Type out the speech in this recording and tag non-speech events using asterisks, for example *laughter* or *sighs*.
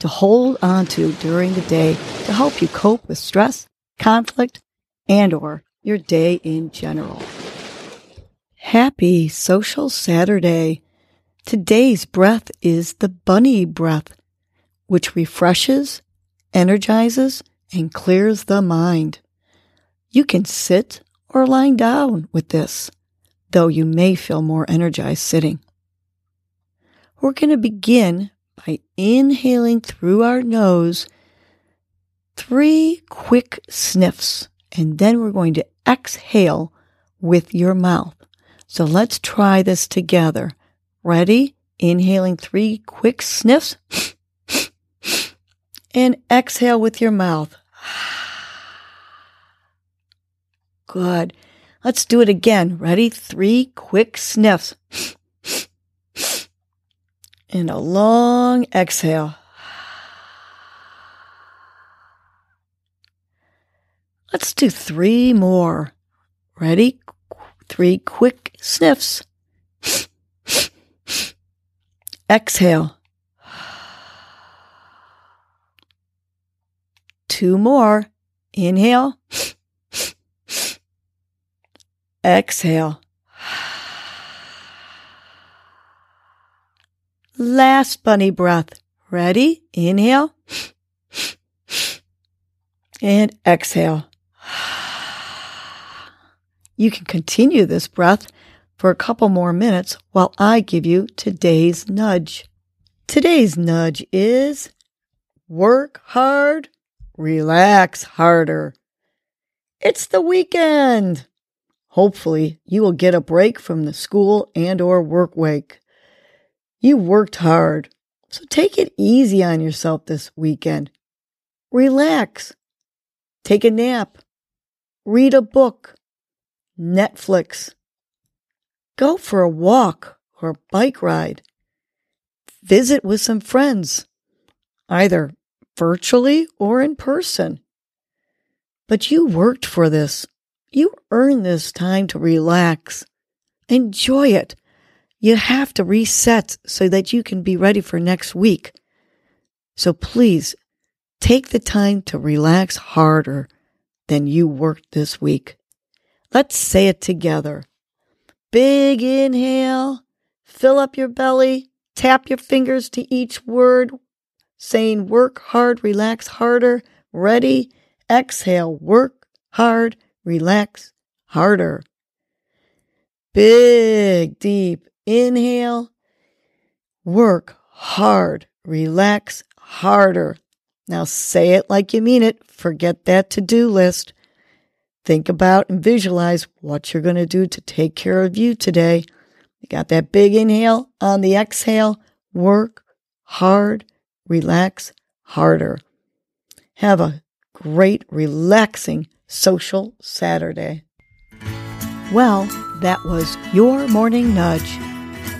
to hold on to during the day to help you cope with stress, conflict, and or your day in general. Happy Social Saturday. Today's breath is the bunny breath, which refreshes, energizes, and clears the mind. You can sit or lie down with this, though you may feel more energized sitting. We're going to begin by inhaling through our nose three quick sniffs, and then we're going to exhale with your mouth. So let's try this together. Ready? Inhaling three quick sniffs *laughs* and exhale with your mouth. *sighs* Good. Let's do it again. Ready? Three quick sniffs and a long exhale. Let's do three more. Ready? Three quick sniffs. Exhale. Two more. Inhale. Exhale. Last bunny breath. Ready? Inhale. And exhale. You can continue this breath for a couple more minutes while I give you today's nudge. Today's nudge is work hard, relax harder. It's the weekend. Hopefully you will get a break from the school and or work week. You worked hard, so take it easy on yourself this weekend. Relax. Take a nap. Read a book. Netflix. Go for a walk or a bike ride. Visit with some friends, either virtually or in person. But you worked for this. You earned this time to relax. Enjoy it. You have to reset so that you can be ready for next week. So please take the time to relax harder than you worked this week. Let's say it together. Big inhale, fill up your belly, tap your fingers to each word, saying work hard, relax harder. Ready? Exhale, work hard, relax harder. Big, deep Inhale, work hard, relax harder. Now say it like you mean it. Forget that to do list. Think about and visualize what you're going to do to take care of you today. You got that big inhale on the exhale. Work hard, relax harder. Have a great, relaxing social Saturday. Well, that was your morning nudge.